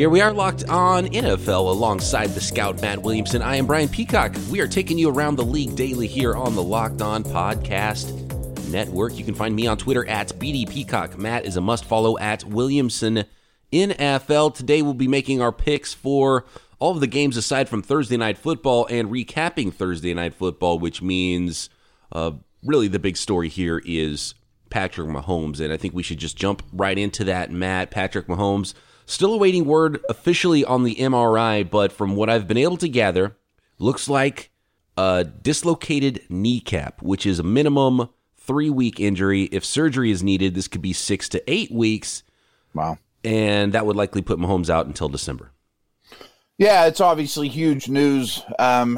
Here we are locked on NFL alongside the scout Matt Williamson. I am Brian Peacock. We are taking you around the league daily here on the Locked On Podcast Network. You can find me on Twitter at BD Peacock. Matt is a must follow at Williamson NFL. Today we'll be making our picks for all of the games aside from Thursday Night Football and recapping Thursday Night Football, which means uh, really the big story here is Patrick Mahomes. And I think we should just jump right into that, Matt. Patrick Mahomes Still awaiting word officially on the MRI, but from what I've been able to gather, looks like a dislocated kneecap, which is a minimum three week injury. If surgery is needed, this could be six to eight weeks. Wow. And that would likely put Mahomes out until December. Yeah, it's obviously huge news. Um,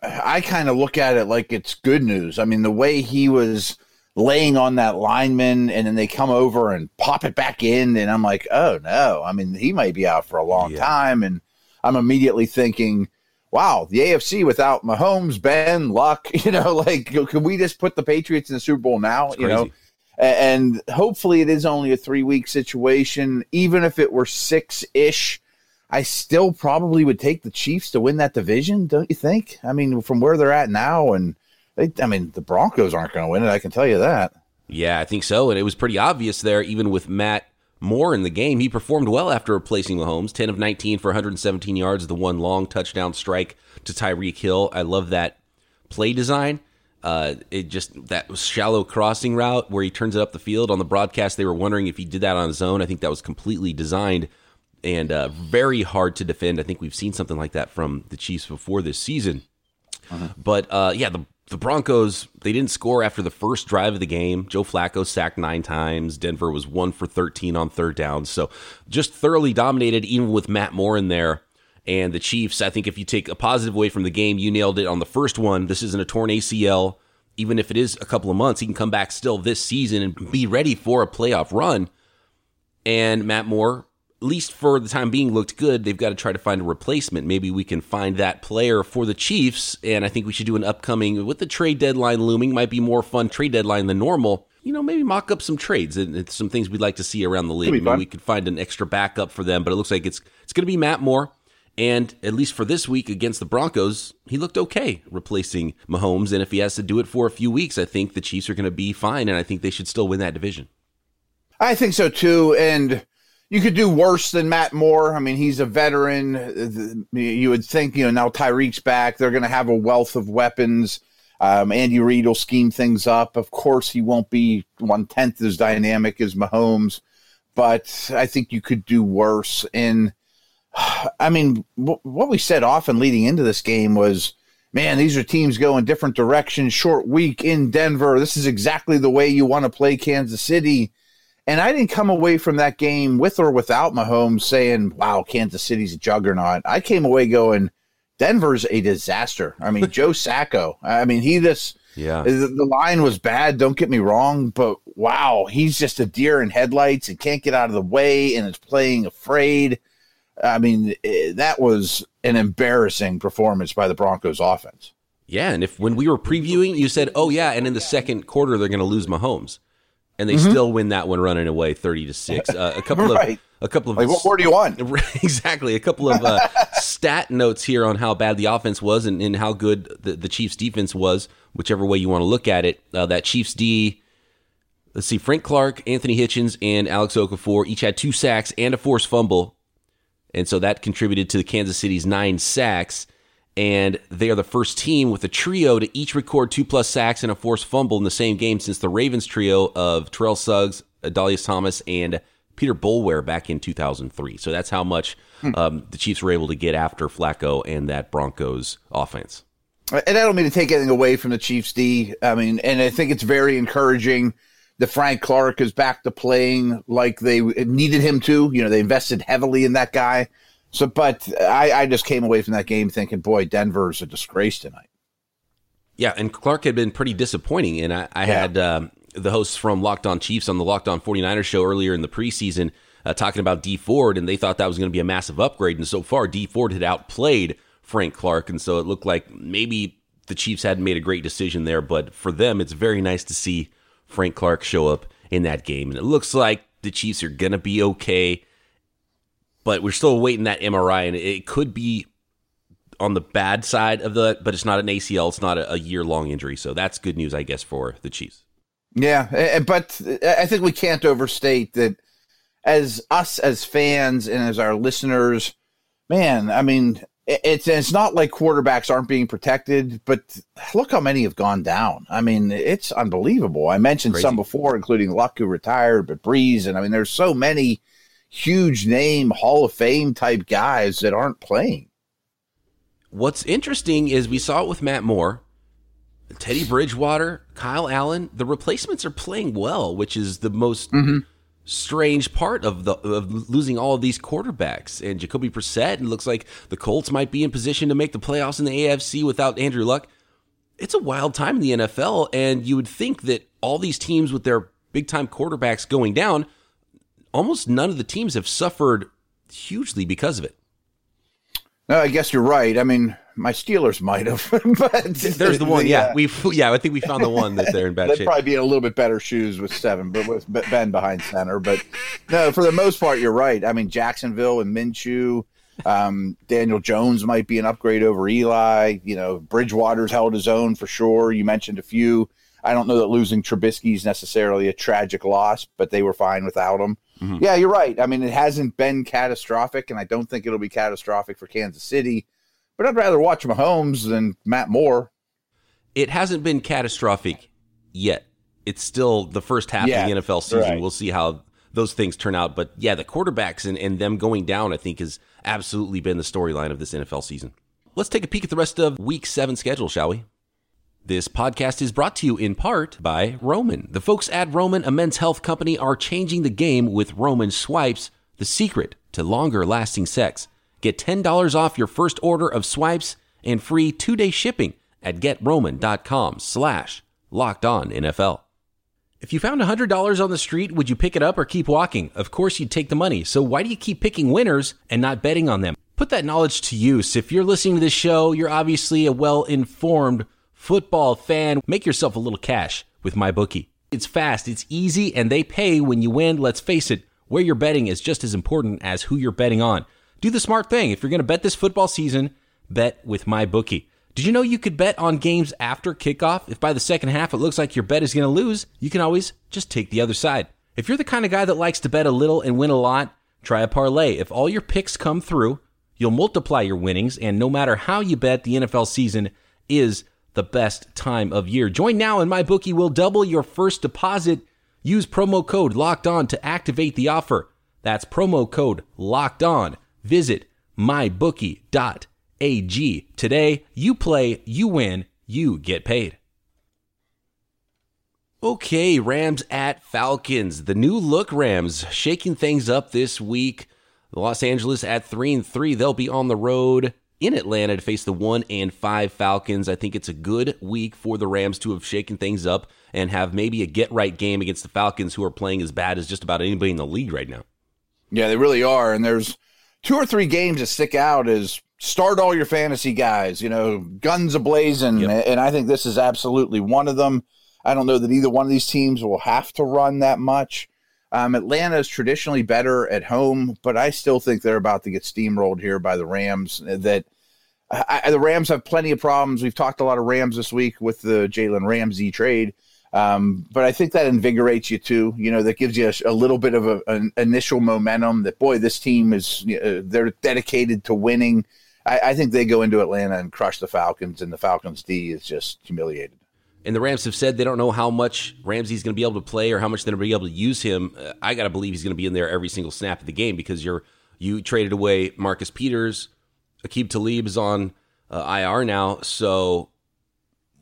I kind of look at it like it's good news. I mean, the way he was laying on that lineman and then they come over and pop it back in and I'm like, "Oh no. I mean, he might be out for a long yeah. time." And I'm immediately thinking, "Wow, the AFC without Mahomes, Ben, Luck, you know, like can we just put the Patriots in the Super Bowl now, you know?" And hopefully it is only a 3-week situation, even if it were 6ish. I still probably would take the Chiefs to win that division, don't you think? I mean, from where they're at now and they, I mean, the Broncos aren't going to win it. I can tell you that. Yeah, I think so. And it was pretty obvious there, even with Matt Moore in the game. He performed well after replacing Mahomes 10 of 19 for 117 yards, the one long touchdown strike to Tyreek Hill. I love that play design. Uh, it just that shallow crossing route where he turns it up the field on the broadcast. They were wondering if he did that on his own. I think that was completely designed and uh, very hard to defend. I think we've seen something like that from the Chiefs before this season. Uh-huh. But uh, yeah, the the Broncos, they didn't score after the first drive of the game. Joe Flacco sacked nine times. Denver was one for 13 on third down. So just thoroughly dominated, even with Matt Moore in there. And the Chiefs, I think if you take a positive away from the game, you nailed it on the first one. This isn't a torn ACL. Even if it is a couple of months, he can come back still this season and be ready for a playoff run. And Matt Moore least for the time being, looked good. They've got to try to find a replacement. Maybe we can find that player for the Chiefs. And I think we should do an upcoming, with the trade deadline looming, might be more fun trade deadline than normal. You know, maybe mock up some trades and some things we'd like to see around the league. Maybe we could find an extra backup for them. But it looks like it's it's going to be Matt Moore. And at least for this week against the Broncos, he looked okay replacing Mahomes. And if he has to do it for a few weeks, I think the Chiefs are going to be fine. And I think they should still win that division. I think so too. And you could do worse than Matt Moore. I mean, he's a veteran. You would think, you know, now Tyreek's back. They're going to have a wealth of weapons. Um, Andy Reid will scheme things up. Of course, he won't be one tenth as dynamic as Mahomes, but I think you could do worse. And I mean, w- what we said often leading into this game was, man, these are teams going different directions. Short week in Denver. This is exactly the way you want to play Kansas City. And I didn't come away from that game with or without Mahomes saying, wow, Kansas City's a juggernaut. I came away going, Denver's a disaster. I mean, Joe Sacco. I mean, he just, yeah, the, the, line was bad. Don't get me wrong, but wow, he's just a deer in headlights and can't get out of the way and is playing afraid. I mean, eh, that was an embarrassing performance by the Broncos offense. Yeah. And if when we were previewing, you said, oh, yeah, and in the second quarter, they're going to lose Mahomes and they mm-hmm. still win that one running away 30 to 6 uh, a couple right. of a couple of like what more do you want? Exactly. A couple of uh, stat notes here on how bad the offense was and, and how good the, the chiefs defense was whichever way you want to look at it. Uh, that chiefs d let's see frank clark anthony hitchens and alex okafor each had two sacks and a forced fumble. And so that contributed to the kansas city's nine sacks and they are the first team with a trio to each record two plus sacks and a forced fumble in the same game since the Ravens trio of Terrell Suggs, Adalius Thomas, and Peter Boulware back in 2003. So that's how much hmm. um, the Chiefs were able to get after Flacco and that Broncos offense. And I don't mean to take anything away from the Chiefs D. I mean, and I think it's very encouraging that Frank Clark is back to playing like they needed him to. You know, they invested heavily in that guy. So, but I, I just came away from that game thinking, boy, Denver's a disgrace tonight. Yeah, and Clark had been pretty disappointing. And I, I yeah. had um, the hosts from Locked On Chiefs on the Locked On 49ers show earlier in the preseason uh, talking about Dee Ford, and they thought that was going to be a massive upgrade. And so far, Dee Ford had outplayed Frank Clark. And so it looked like maybe the Chiefs hadn't made a great decision there. But for them, it's very nice to see Frank Clark show up in that game. And it looks like the Chiefs are going to be okay but we're still waiting that MRI, and it could be on the bad side of the, but it's not an ACL. It's not a, a year long injury. So that's good news, I guess, for the Chiefs. Yeah, but I think we can't overstate that as us as fans and as our listeners, man, I mean, it's it's not like quarterbacks aren't being protected, but look how many have gone down. I mean, it's unbelievable. I mentioned Crazy. some before, including Luck who retired, but Brees, and I mean, there's so many huge name Hall of Fame type guys that aren't playing. What's interesting is we saw it with Matt Moore, Teddy Bridgewater, Kyle Allen. The replacements are playing well, which is the most mm-hmm. strange part of the of losing all of these quarterbacks. And Jacoby Brissett, it looks like the Colts might be in position to make the playoffs in the AFC without Andrew Luck. It's a wild time in the NFL, and you would think that all these teams with their big time quarterbacks going down, almost none of the teams have suffered hugely because of it. No, I guess you're right. I mean, my Steelers might have, but there's the one. The, yeah, uh, we yeah, I think we found the one that they're in bad they'd shape. Probably be in a little bit better shoes with seven, but with Ben behind center. But no, for the most part, you're right. I mean, Jacksonville and Minshew, um, Daniel Jones might be an upgrade over Eli. You know, Bridgewater's held his own for sure. You mentioned a few. I don't know that losing Trubisky is necessarily a tragic loss, but they were fine without him. Mm-hmm. Yeah, you're right. I mean, it hasn't been catastrophic, and I don't think it'll be catastrophic for Kansas City. But I'd rather watch Mahomes than Matt Moore. It hasn't been catastrophic yet. It's still the first half yeah, of the NFL season. Right. We'll see how those things turn out. But yeah, the quarterbacks and, and them going down, I think, has absolutely been the storyline of this NFL season. Let's take a peek at the rest of week seven schedule, shall we? This podcast is brought to you in part by Roman. The folks at Roman, a men's health company, are changing the game with Roman Swipes, the secret to longer lasting sex. Get $10 off your first order of swipes and free two-day shipping at getroman.com slash locked on NFL. If you found $100 on the street, would you pick it up or keep walking? Of course you'd take the money. So why do you keep picking winners and not betting on them? Put that knowledge to use. If you're listening to this show, you're obviously a well-informed football fan, make yourself a little cash with MyBookie. It's fast, it's easy, and they pay when you win. Let's face it, where you're betting is just as important as who you're betting on. Do the smart thing. If you're going to bet this football season, bet with MyBookie. Did you know you could bet on games after kickoff? If by the second half it looks like your bet is going to lose, you can always just take the other side. If you're the kind of guy that likes to bet a little and win a lot, try a parlay. If all your picks come through, you'll multiply your winnings, and no matter how you bet, the NFL season is the best time of year. Join now and MyBookie will double your first deposit. Use promo code locked on to activate the offer. That's promo code locked on. Visit mybookie.ag today. You play, you win, you get paid. Okay, Rams at Falcons. The new look Rams shaking things up this week. Los Angeles at 3 and 3. They'll be on the road in Atlanta to face the one and five Falcons. I think it's a good week for the Rams to have shaken things up and have maybe a get right game against the Falcons, who are playing as bad as just about anybody in the league right now. Yeah, they really are. And there's two or three games that stick out as start all your fantasy guys, you know, guns ablazing. Yep. And I think this is absolutely one of them. I don't know that either one of these teams will have to run that much. Um, Atlanta is traditionally better at home, but I still think they're about to get steamrolled here by the Rams. That I, the Rams have plenty of problems. We've talked a lot of Rams this week with the Jalen Ramsey trade, um, but I think that invigorates you too. You know, that gives you a, a little bit of a, an initial momentum. That boy, this team is uh, they're dedicated to winning. I, I think they go into Atlanta and crush the Falcons, and the Falcons D is just humiliated. And the Rams have said they don't know how much Ramsey's going to be able to play or how much they're going to be able to use him. Uh, I got to believe he's going to be in there every single snap of the game because you're you traded away Marcus Peters, Aqib Talib is on uh, IR now. So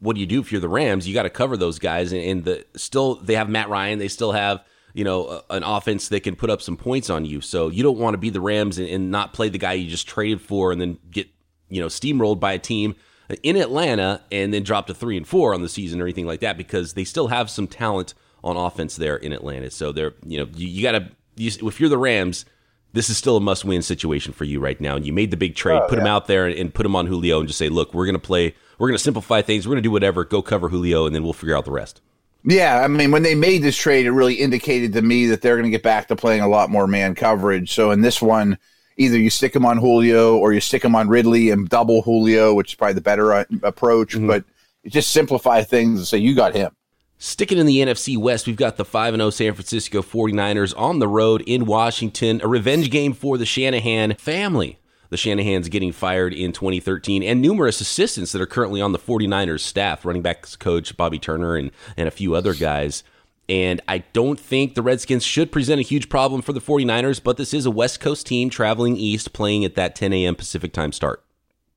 what do you do if you're the Rams? You got to cover those guys, and, and, the still they have Matt Ryan. They still have you know an offense that can put up some points on you. So you don't want to be the Rams and, and not play the guy you just traded for, and then get you know steamrolled by a team in Atlanta and then drop to three and four on the season or anything like that because they still have some talent on offense there in Atlanta. So they're you know you, you got to you, if you're the Rams, this is still a must win situation for you right now. And you made the big trade, oh, put yeah. him out there and, and, put him on Julio and just say, look, we're going to play, we're going to simplify things, we're going to do whatever, go cover Julio, and then we'll figure out the rest. Yeah, I mean, when they made this trade, it really indicated to me that they're going to get back to playing a lot more man coverage. So in this one, either you stick him on Julio or you stick him on Ridley and double Julio, which is probably the better uh, approach. Mm-hmm. But just simplify things and say, you got him. Sticking in the NFC West, we've got the 5 0 San Francisco 49ers on the road in Washington, a revenge game for the Shanahan family. The Shanahans getting fired in 2013, and numerous assistants that are currently on the 49ers staff, running backs coach Bobby Turner and, and a few other guys. And I don't think the Redskins should present a huge problem for the 49ers, but this is a West Coast team traveling east playing at that 10 a.m. Pacific time start.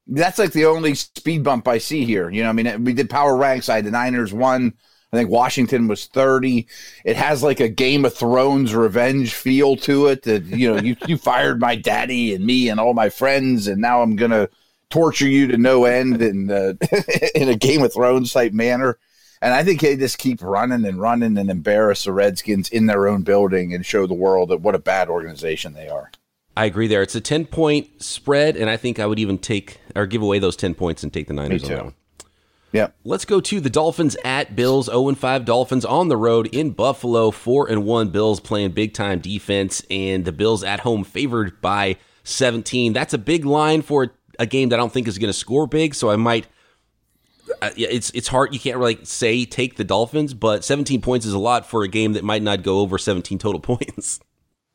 That's like the only speed bump I see here. You know, I mean, we did power ranks. I had the Niners one. I think Washington was 30. It has like a Game of Thrones revenge feel to it that, you know, you, you fired my daddy and me and all my friends, and now I'm going to torture you to no end in, uh, in a Game of Thrones type manner. And I think they just keep running and running and embarrass the Redskins in their own building and show the world that what a bad organization they are. I agree there. It's a 10 point spread, and I think I would even take or give away those 10 points and take the Niners on that one. Yeah. Let's go to the Dolphins at Bills. 0 5 Dolphins on the road in Buffalo. 4 and 1 Bills playing big time defense, and the Bills at home favored by 17. That's a big line for a game that I don't think is going to score big, so I might it's it's hard. You can't really say take the Dolphins, but 17 points is a lot for a game that might not go over 17 total points.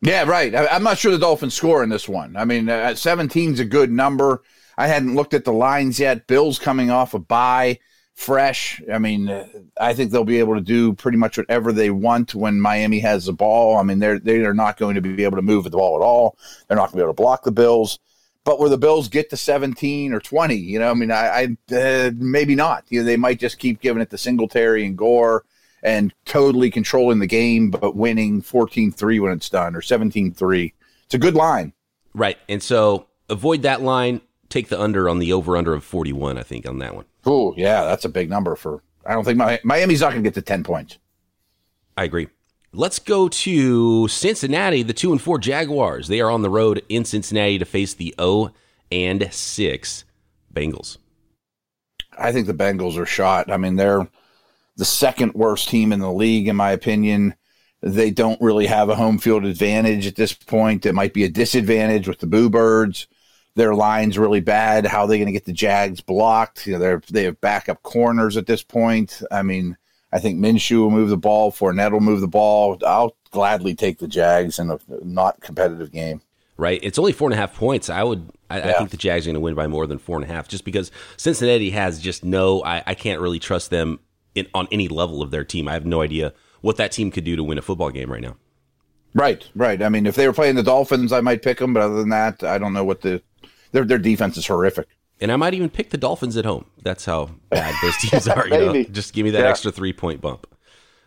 Yeah, right. I, am not sure the Dolphins score in this one. I mean, uh, 17 is a good number. I hadn't looked at the lines yet. Bills coming off a bye, fresh. I mean, uh, I think they'll be able to do pretty much whatever they want when Miami has the ball. I mean, they're they are not going to be able to move the ball at all. They're not going to be able to block the Bills. But where the Bills get to 17 or 20, you know, I mean, I, I uh, maybe not. You know, they might just keep giving it to Singletary and Gore and totally controlling the game, but winning 14 3 when it's done or 17 3. It's a good line. Right. And so avoid that line. Take the under on the over under of 41, I think, on that one. Oh, yeah. That's a big number for. I don't think my, Miami's not going to get to 10 points. I agree. Let's go to Cincinnati, the two and four Jaguars. They are on the road in Cincinnati to face the O and six Bengals. I think the Bengals are shot. I mean, they're the second worst team in the league, in my opinion. They don't really have a home field advantage at this point. It might be a disadvantage with the Boo Birds. Their line's really bad. How are they going to get the Jags blocked? You know, they're, they have backup corners at this point. I mean, I think Minshew will move the ball. Fournette will move the ball. I'll gladly take the Jags in a not competitive game. Right. It's only four and a half points. I would. I, yeah. I think the Jags are going to win by more than four and a half, just because Cincinnati has just no. I, I can't really trust them in, on any level of their team. I have no idea what that team could do to win a football game right now. Right. Right. I mean, if they were playing the Dolphins, I might pick them, but other than that, I don't know what the their their defense is horrific and I might even pick the Dolphins at home. That's how bad those teams are. You know, just give me that yeah. extra three point bump.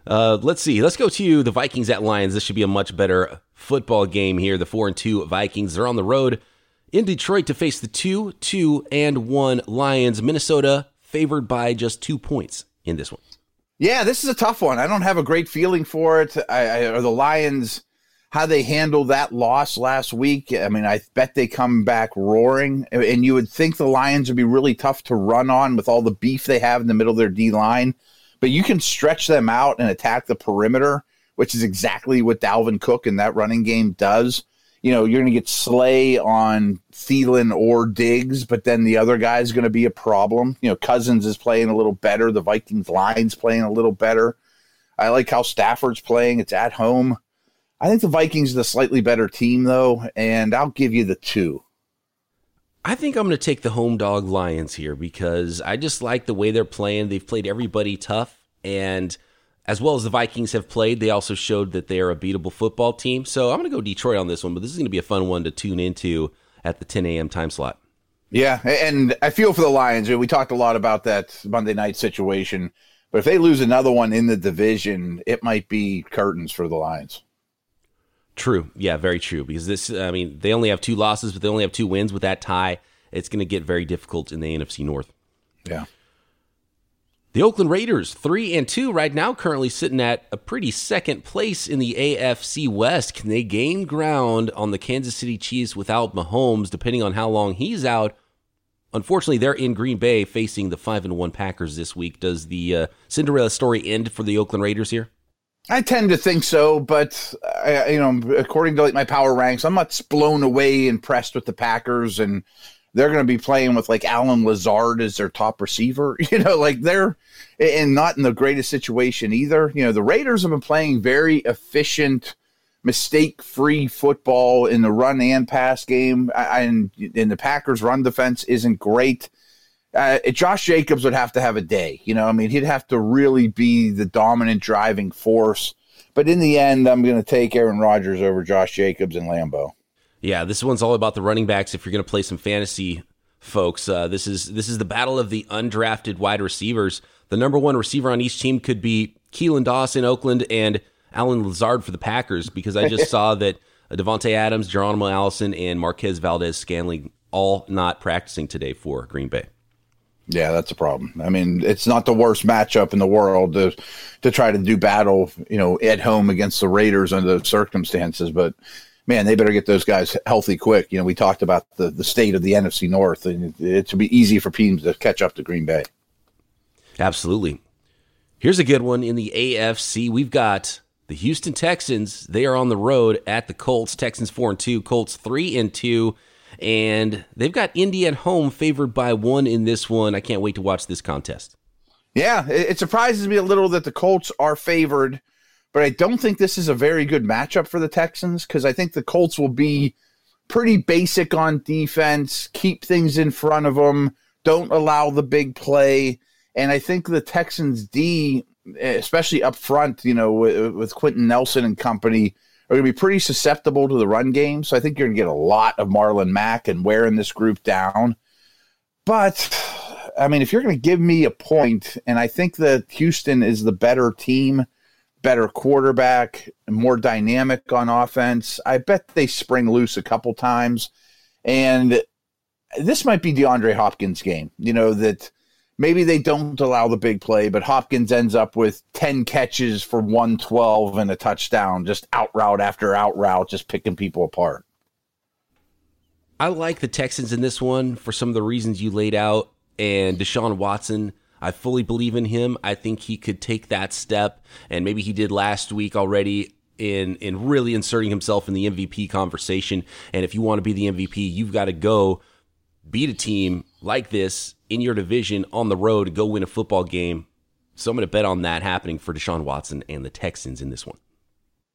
Uh, let's see. Let's go to the Vikings at Lions. This should be a much better football game here. The four and two Vikings They're on the road in Detroit to face the two, two and one Lions. Minnesota favored by just two points in this one. Yeah, this is a tough one. I don't have a great feeling for it. I, I, are the Lions how they handled that loss last week. I mean, I bet they come back roaring, and you would think the Lions would be really tough to run on with all the beef they have in the middle of their D line. But you can stretch them out and attack the perimeter, which is exactly what Dalvin Cook in that running game does. You know, you're going to get Slay on Thielen or Diggs, but then the other guy is going to be a problem. You know, Cousins is playing a little better. The Vikings line's playing a little better. I like how Stafford's playing. It's at home. I think the Vikings are the slightly better team, though, and I'll give you the two. I think I'm going to take the home dog Lions here because I just like the way they're playing. They've played everybody tough, and as well as the Vikings have played, they also showed that they are a beatable football team. So I'm going to go Detroit on this one, but this is going to be a fun one to tune into at the 10 a.m. time slot. Yeah, and I feel for the Lions. We talked a lot about that Monday night situation, but if they lose another one in the division, it might be curtains for the Lions. True. Yeah, very true. Because this, I mean, they only have two losses, but they only have two wins. With that tie, it's going to get very difficult in the NFC North. Yeah. The Oakland Raiders, three and two right now, currently sitting at a pretty second place in the AFC West. Can they gain ground on the Kansas City Chiefs without Mahomes, depending on how long he's out? Unfortunately, they're in Green Bay facing the five and one Packers this week. Does the uh, Cinderella story end for the Oakland Raiders here? I tend to think so, but I, you know, according to like my power ranks, I'm not blown away impressed with the Packers, and they're going to be playing with like Allen Lazard as their top receiver. You know, like they're and not in the greatest situation either. You know, the Raiders have been playing very efficient, mistake-free football in the run and pass game, and in the Packers' run defense isn't great uh, Josh Jacobs would have to have a day. You know, I mean, he'd have to really be the dominant driving force. But in the end, I'm going to take Aaron Rodgers over Josh Jacobs and Lambeau. Yeah, this one's all about the running backs. If you're going to play some fantasy, folks, uh, this is this is the battle of the undrafted wide receivers. The number one receiver on each team could be Keelan Dawson, Oakland, and Allen Lazard for the Packers. Because I just saw that Davante Adams, Geronimo Allison, and Marquez Valdes-Scantling all not practicing today for Green Bay. Yeah, that's a problem. I mean, it's not the worst matchup in the world to to try to do battle, you know, at home against the Raiders under the circumstances, but man, they better get those guys healthy quick. You know, we talked about the, the state of the NFC North, and it, should be easy for teams to catch up to Green Bay. Absolutely. Here's a good one in the AFC. We've got the Houston Texans. They are on the road at the Colts. Texans four and two, Colts three and two and they've got Indy at home favored by one in this one. I can't wait to watch this contest. Yeah, it surprises me a little that the Colts are favored, but I don't think this is a very good matchup for the Texans because I think the Colts will be pretty basic on defense, keep things in front of them, don't allow the big play. And I think the Texans D, especially up front, you know, with, with Quenton Nelson and company, are going to be pretty susceptible to the run game. So I think you're going to get a lot of Marlon Mack and wearing this group down. But I mean, if you're going to give me a point, and I think that Houston is the better team, better quarterback, more dynamic on offense, I bet they spring loose a couple times. And this might be DeAndre Hopkins' game. You know, that maybe they don't allow the big play, but Hopkins ends up with 10 catches for 112 and a touchdown, just out route after out route, just picking people apart. I like the Texans in this one for some of the reasons you laid out. And Deshaun Watson, I fully believe in him. I think he could take that step, and maybe he did last week already in in really inserting himself in the MVP conversation. And if you want to be the MVP, you've got to go beat a team like this in your division on the road, go win a football game. So I'm going to bet on that happening for Deshaun Watson and the Texans in this one.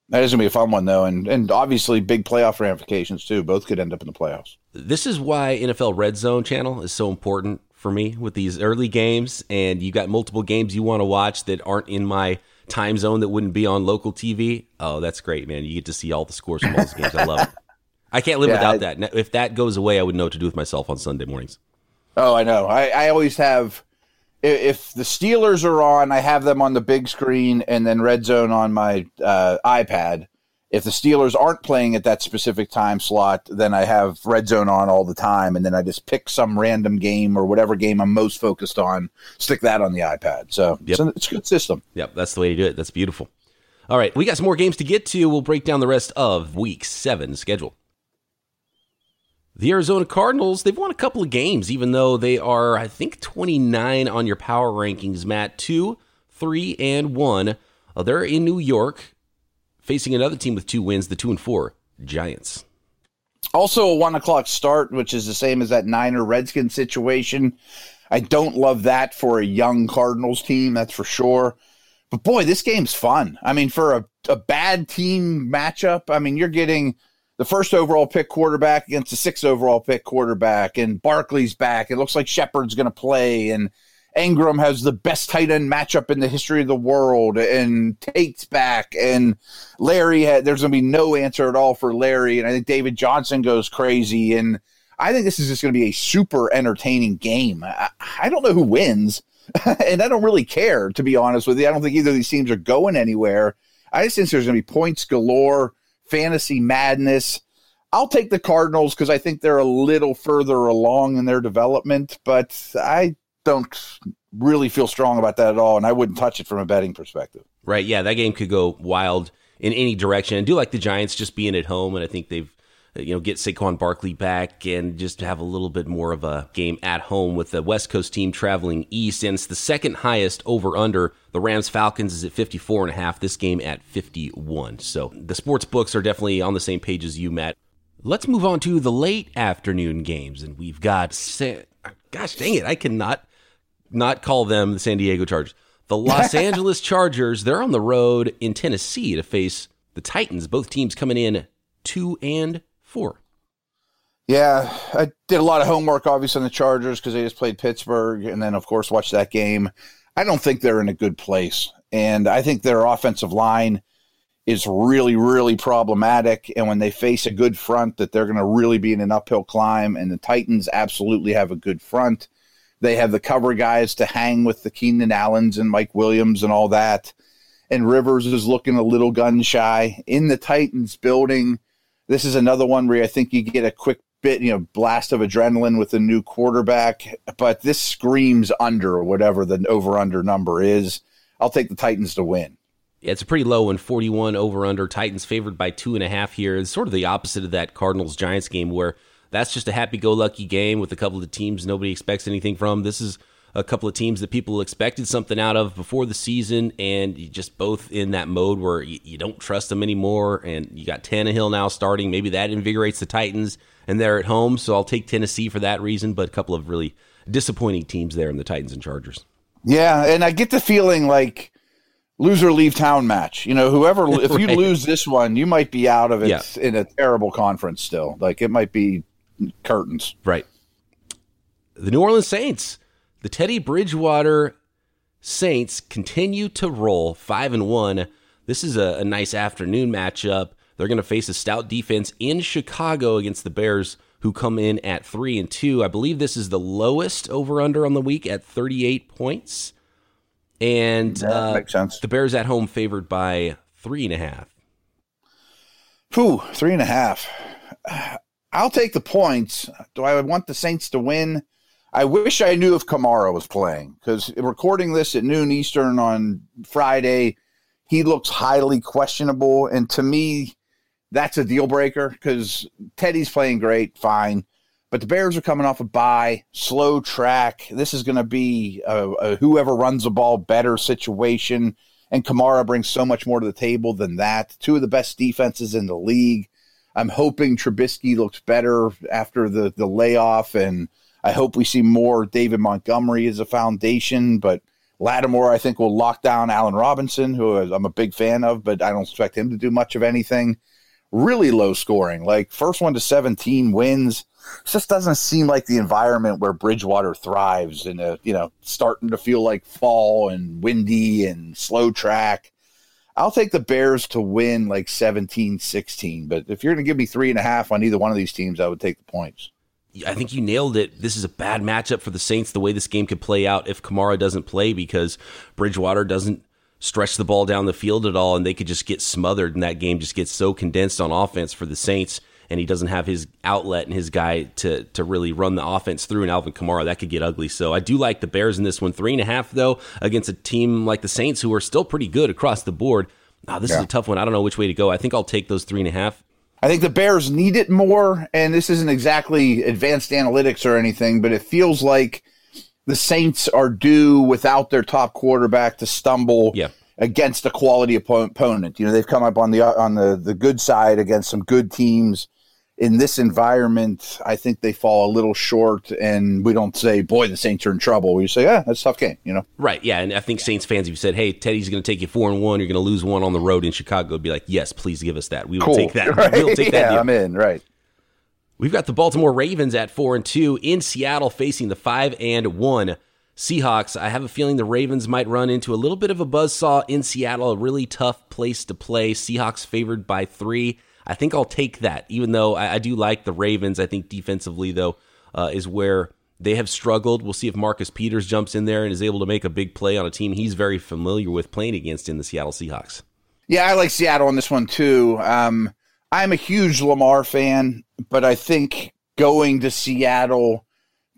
That is going to be a fun one, though, and and obviously big playoff ramifications too. Both could end up in the playoffs. This is why NFL Red Zone channel is so important for me with these early games, and you got multiple games you want to watch that aren't in my time zone that wouldn't be on local TV. Oh, that's great, man! You get to see all the scores from all those games. I love it. I can't live yeah, without I, that. If that goes away, I would know what to do with myself on Sunday mornings. Oh, I know. I, I always have. If the Steelers are on, I have them on the big screen and then red zone on my uh, iPad. If the Steelers aren't playing at that specific time slot, then I have red zone on all the time, and then I just pick some random game or whatever game I'm most focused on, stick that on the iPad. So yep. it's, a, it's a good system. Yep, that's the way to do it. That's beautiful. All right, we got some more games to get to. We'll break down the rest of Week Seven schedule. The Arizona Cardinals, they've won a couple of games, even though they are, I think, 29 on your power rankings, Matt. Two, three, and one. Uh, they're in New York, facing another team with two wins, the two and four Giants. Also, a one o'clock start, which is the same as that Niner Redskin situation. I don't love that for a young Cardinals team, that's for sure. But boy, this game's fun. I mean, for a, a bad team matchup, I mean, you're getting the first overall pick quarterback against the sixth overall pick quarterback, and Barkley's back. It looks like Shepard's going to play, and Engram has the best tight end matchup in the history of the world, and Tate's back, and Larry. Had, there's going to be no answer at all for Larry, and I think David Johnson goes crazy, and I think this is just going to be a super entertaining game. I, I don't know who wins, and I don't really care to be honest with you. I don't think either of these teams are going anywhere. I just think there's going to be points galore fantasy madness. I'll take the Cardinals because I think they're a little further along in their development, but I don't really feel strong about that at all, and I wouldn't touch it from a betting perspective. Right? Yeah, that game could go wild in any direction. I do like the Giants just being at home, and I think they've you know, get Saquon Barkley back and just have a little bit more of a game at home with the West Coast team traveling east. And it's the second highest over under. The Rams Falcons is at 54 and a half, this game at 51. So the sports books are definitely on the same page as you, Matt. Let's move on to the late afternoon games. And we've got, gosh dang it, I cannot not call them the San Diego Chargers. The Los Angeles Chargers, they're on the road in Tennessee to face the Titans. Both teams coming in two and four. Yeah, I did a lot of homework, obviously, on the Chargers because they just played Pittsburgh, and then, of course, watched that game. I don't think they're in a good place, and I think their offensive line is really, really problematic. And when they face a good front, that they're going to really be in an uphill climb. And the Titans absolutely have a good front. They have the cover guys to hang with the Keenan Allens and Mike Williams and all that. And Rivers is looking a little gun shy in the Titans building this is another one where I think you get a quick bit, you know, blast of adrenaline with a new quarterback, but this screams under whatever the over under number is. I'll take the Titans to win. Yeah, it's a pretty low one, 41 over under. Titans favored by two and a half here. It's sort of the opposite of that Cardinals Giants game where that's just a happy go lucky game with a couple of teams nobody expects anything from. This is a couple of teams that people expected something out of before the season, and you just both in that mode where you, you, don't trust them anymore. And you got Tannehill now starting. Maybe that invigorates the Titans, and they're at home. So I'll take Tennessee for that reason. But a couple of really disappointing teams there in the Titans and Chargers. Yeah, and I get the feeling like loser leave town match. You know, whoever if right. you lose this one, you might be out of it yeah. in a terrible conference still. Like it might be curtains. Right. The New Orleans Saints the Teddy Bridgewater Saints continue to roll five and one. This is a, a nice afternoon matchup. They're going to face a stout defense in Chicago against the Bears, who come in at three and two. I believe this is the lowest over under on the week at 38 points. And uh, makes sense. The Bears at home favored by three and a half. Whew, three and a half. I'll take the points. Do I want the Saints to win? I wish I knew if Kamara was playing because recording this at noon Eastern on Friday, he looks highly questionable. And to me, that's a deal breaker because Teddy's playing great, fine. But the Bears are coming off a bye, slow track. This is going to be a, a whoever runs the ball better situation. And Kamara brings so much more to the table than that. Two of the best defenses in the league. I'm hoping Trubisky looks better after the, the layoff and – I hope we see more David Montgomery as a foundation, but Lattimore, I think, will lock down Allen Robinson, who I'm a big fan of, but I don't expect him to do much of anything. Really low scoring, like first one to 17 wins. just doesn't seem like the environment where Bridgewater thrives and, you know, starting to feel like fall and windy and slow track. I'll take the Bears to win like 17 16, but if you're going to give me three and a half on either one of these teams, I would take the points. I think you nailed it. This is a bad matchup for the Saints, the way this game could play out if Kamara doesn't play because Bridgewater doesn't stretch the ball down the field at all and they could just get smothered and that game just gets so condensed on offense for the Saints and he doesn't have his outlet and his guy to to really run the offense through and Alvin Kamara that could get ugly. So I do like the Bears in this one. Three and a half though against a team like the Saints who are still pretty good across the board. Oh, this yeah. is a tough one. I don't know which way to go. I think I'll take those three and a half. I think the Bears need it more. And this isn't exactly advanced analytics or anything, but it feels like the Saints are due without their top quarterback to stumble yeah. against a quality opponent. You know, they've come up on the on the the good side against some good teams in this environment, I think they fall a little short, and we don't say, "Boy, the Saints are in trouble." We say, "Yeah, that's a tough game," you know. Right? Yeah, and I think Saints fans, if you said, "Hey, Teddy's going to take you four and one, you're going to lose one on the road in Chicago," be like, "Yes, please give us that. We will cool. take that. Right? We'll take that." yeah, I'm in. Right. We've got the Baltimore Ravens at four and two in Seattle, facing the five and one Seahawks. I have a feeling the Ravens might run into a little bit of a buzzsaw in Seattle, a really tough place to play. Seahawks favored by three. I think I'll take that, even though I, I do like the Ravens. I think defensively, though, uh, is where they have struggled. We'll see if Marcus Peters jumps in there and is able to make a big play on a team he's very familiar with playing against in the Seattle Seahawks. Yeah, I like Seattle on this one too. Um, I'm a huge Lamar fan, but I think going to Seattle,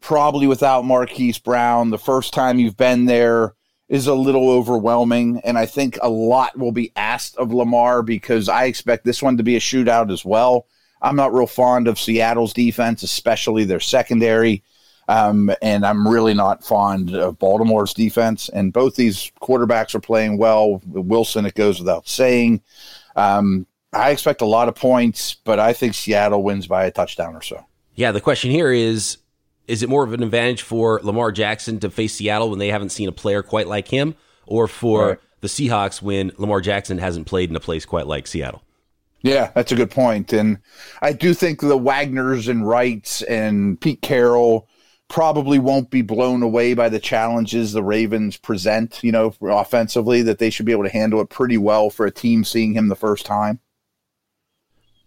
probably without Marquise Brown, the first time you've been there, is a little overwhelming. And I think a lot will be asked of Lamar because I expect this one to be a shootout as well. I'm not real fond of Seattle's defense, especially their secondary. Um, and I'm really not fond of Baltimore's defense. And both these quarterbacks are playing well. Wilson, it goes without saying. Um, I expect a lot of points, but I think Seattle wins by a touchdown or so. Yeah, the question here is is it more of an advantage for Lamar Jackson to face Seattle when they haven't seen a player quite like him, or for right. the Seahawks when Lamar Jackson hasn't played in a place quite like Seattle? Yeah, that's a good point. And I do think the Wagners and Wrights and Pete Carroll probably won't be blown away by the challenges the Ravens present, you know, offensively, that they should be able to handle it pretty well for a team seeing him the first time.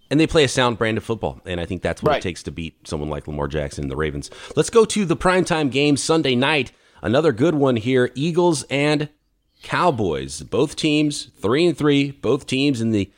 And they play a sound brand of football. And I think that's what right. it takes to beat someone like Lamar Jackson and the Ravens. Let's go to the primetime game Sunday night. Another good one here Eagles and Cowboys. Both teams, three and three, both teams in the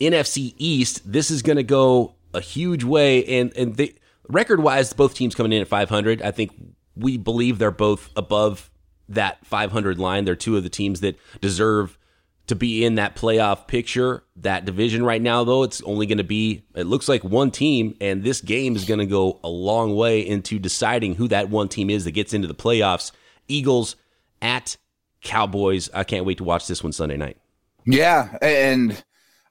NFC East. This is going to go a huge way. And, and they, record wise, both teams coming in at 500. I think we believe they're both above that 500 line. They're two of the teams that deserve to be in that playoff picture. That division right now, though, it's only going to be, it looks like one team, and this game is going to go a long way into deciding who that one team is that gets into the playoffs. Eagles at Cowboys. I can't wait to watch this one Sunday night. Yeah. And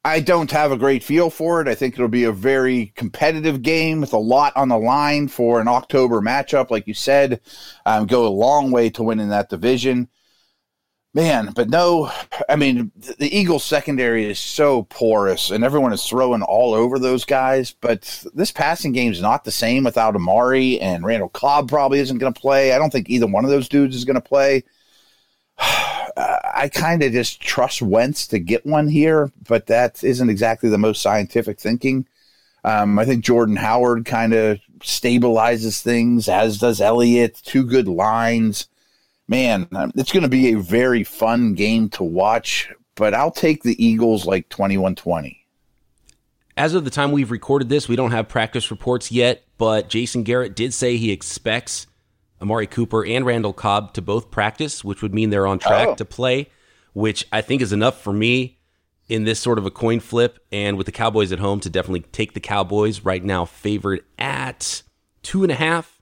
I don't have a great feel for it. I think it'll be a very competitive game with a lot on the line for an October matchup, like you said. Um, go a long way to winning that division. Man, but no, I mean, the Eagles secondary is so porous and everyone is throwing all over those guys. But this passing game is not the same without Amari and Randall Cobb probably isn't going to play. I don't think either one of those dudes is going to play. I kind of just trust Wentz to get one here, but that isn't exactly the most scientific thinking. Um, I think Jordan Howard kind of stabilizes things, as does Elliott. Two good lines. Man, it's going to be a very fun game to watch, but I'll take the Eagles like 21 20. As of the time we've recorded this, we don't have practice reports yet, but Jason Garrett did say he expects Amari Cooper and Randall Cobb to both practice, which would mean they're on track oh. to play, which I think is enough for me in this sort of a coin flip. And with the Cowboys at home, to definitely take the Cowboys right now, favored at two and a half.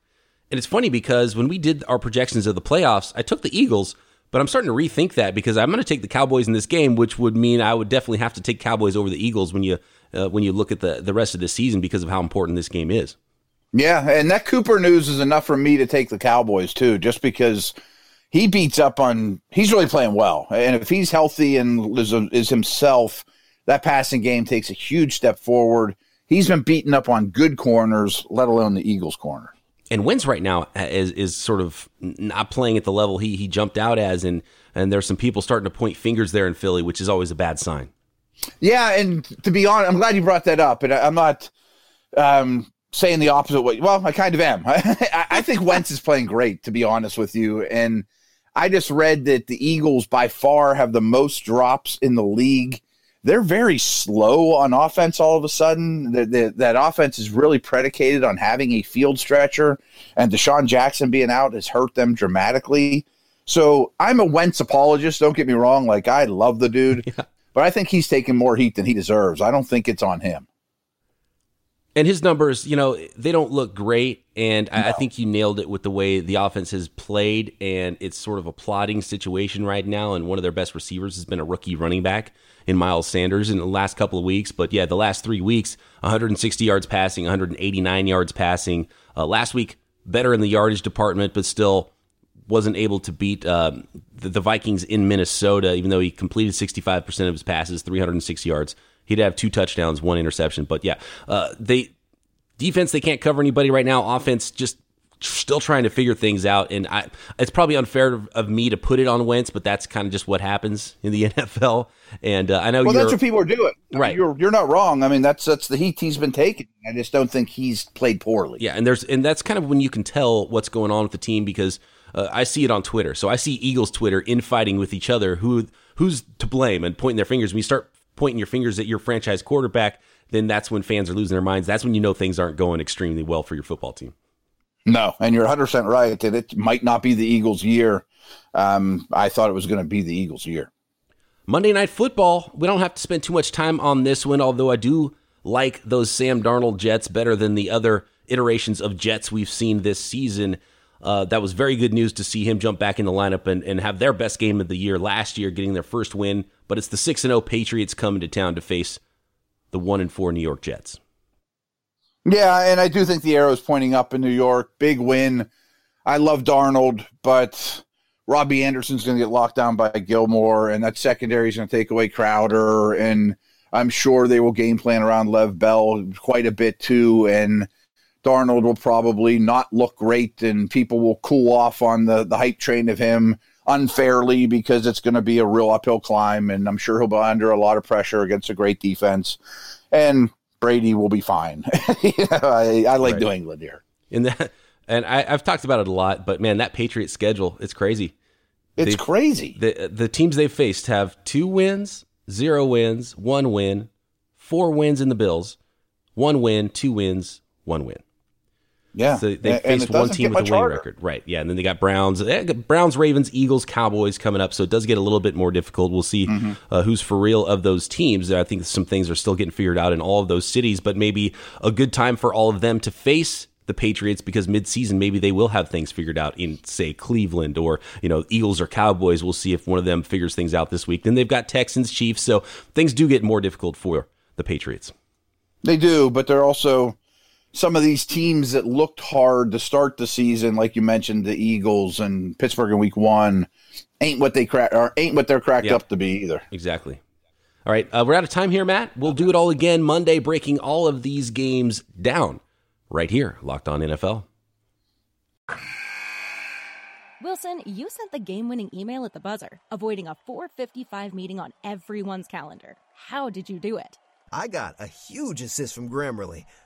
And it's funny because when we did our projections of the playoffs, I took the Eagles, but I'm starting to rethink that because I'm going to take the Cowboys in this game, which would mean I would definitely have to take Cowboys over the Eagles when you uh, when you look at the the rest of the season because of how important this game is. Yeah, and that Cooper news is enough for me to take the Cowboys too, just because he beats up on. He's really playing well, and if he's healthy and is, is himself, that passing game takes a huge step forward. He's been beaten up on good corners, let alone the Eagles' corner. And Wentz right now is is sort of not playing at the level he he jumped out as, and and there's some people starting to point fingers there in Philly, which is always a bad sign. Yeah, and to be honest, I'm glad you brought that up, and I, I'm not. Um, saying the opposite way. Well, I kind of am. I, I think Wentz is playing great, to be honest with you. And I just read that the Eagles by far have the most drops in the league. They're very slow on offense all of a sudden. The, the, that offense is really predicated on having a field stretcher, and DeSean Jackson being out has hurt them dramatically. So I'm a Wentz apologist. Don't get me wrong. Like, I love the dude, yeah. but I think he's taking more heat than he deserves. I don't think it's on him and his numbers, you know, they don't look great. And no. I, I, think you nailed it with the way the offense has played. And it's sort of a plotting situation right now. And one of their best receivers has been a rookie running back in Miles Sanders in the last couple of weeks. But yeah, the last three weeks, 160 yards passing, 189 yards passing. Uh, last week, better in the yardage department, but still wasn't able to beat uh, the, the Vikings in Minnesota, even though he completed 65% of his passes, 306 yards. He'd have two touchdowns, one interception. But yeah, uh, they defense they can't cover anybody right now. Offense just still trying to figure things out. And I, it's probably unfair of, me to put it on Wentz, but that's kind of just what happens in the NFL. And uh, I know well, that's what people are doing. Right, I mean, you're you're not wrong. I mean, that's that's the heat he's been taking. I just don't think he's played poorly. Yeah, and there's and that's kind of when you can tell what's going on with the team because uh, I see it on Twitter. So I see Eagles Twitter infighting with each other. Who who's to blame and pointing their fingers. When you start pointing your fingers at your franchise quarterback, then that's when fans are losing their minds. That's when you know things aren't going extremely well for your football team. No, and you're 100% right that it might not be the Eagles' year. Um, I thought it was going to be the Eagles' year. Monday Night Football, we don't have to spend too much time on this one, although I do like those Sam Darnold Jets better than the other iterations of Jets we've seen this season. Uh, that was very good news to see him jump back in the lineup and, and have their best game of the year last year, getting their first win. But it's the 6 0 Patriots coming to town to face the 1 and 4 New York Jets. Yeah, and I do think the arrow is pointing up in New York. Big win. I love Darnold, but Robbie Anderson's going to get locked down by Gilmore, and that secondary is going to take away Crowder, and I'm sure they will game plan around Lev Bell quite a bit too, and Darnold will probably not look great, and people will cool off on the the hype train of him unfairly because it's going to be a real uphill climb, and I'm sure he'll be under a lot of pressure against a great defense, and Brady will be fine. I, I, like right. New England here. In that, and I, have talked about it a lot, but man, that Patriots schedule, it's crazy. It's they've, crazy. The the teams they've faced have two wins, zero wins, one win, four wins in the Bills, one win, two wins, one win. Yeah, so they and, faced one team with a winning harder. record, right? Yeah, and then they got Browns, they got Browns, Ravens, Eagles, Cowboys coming up. So it does get a little bit more difficult. We'll see mm-hmm. uh, who's for real of those teams. I think some things are still getting figured out in all of those cities, but maybe a good time for all of them to face the Patriots because midseason maybe they will have things figured out in say Cleveland or you know Eagles or Cowboys. We'll see if one of them figures things out this week. Then they've got Texans, Chiefs, so things do get more difficult for the Patriots. They do, but they're also some of these teams that looked hard to start the season, like you mentioned, the Eagles and Pittsburgh in Week One, ain't what they crack or ain't what they're cracked yep. up to be either. Exactly. All right, uh, we're out of time here, Matt. We'll do it all again Monday, breaking all of these games down right here, Locked On NFL. Wilson, you sent the game-winning email at the buzzer, avoiding a 4:55 meeting on everyone's calendar. How did you do it? I got a huge assist from Grammarly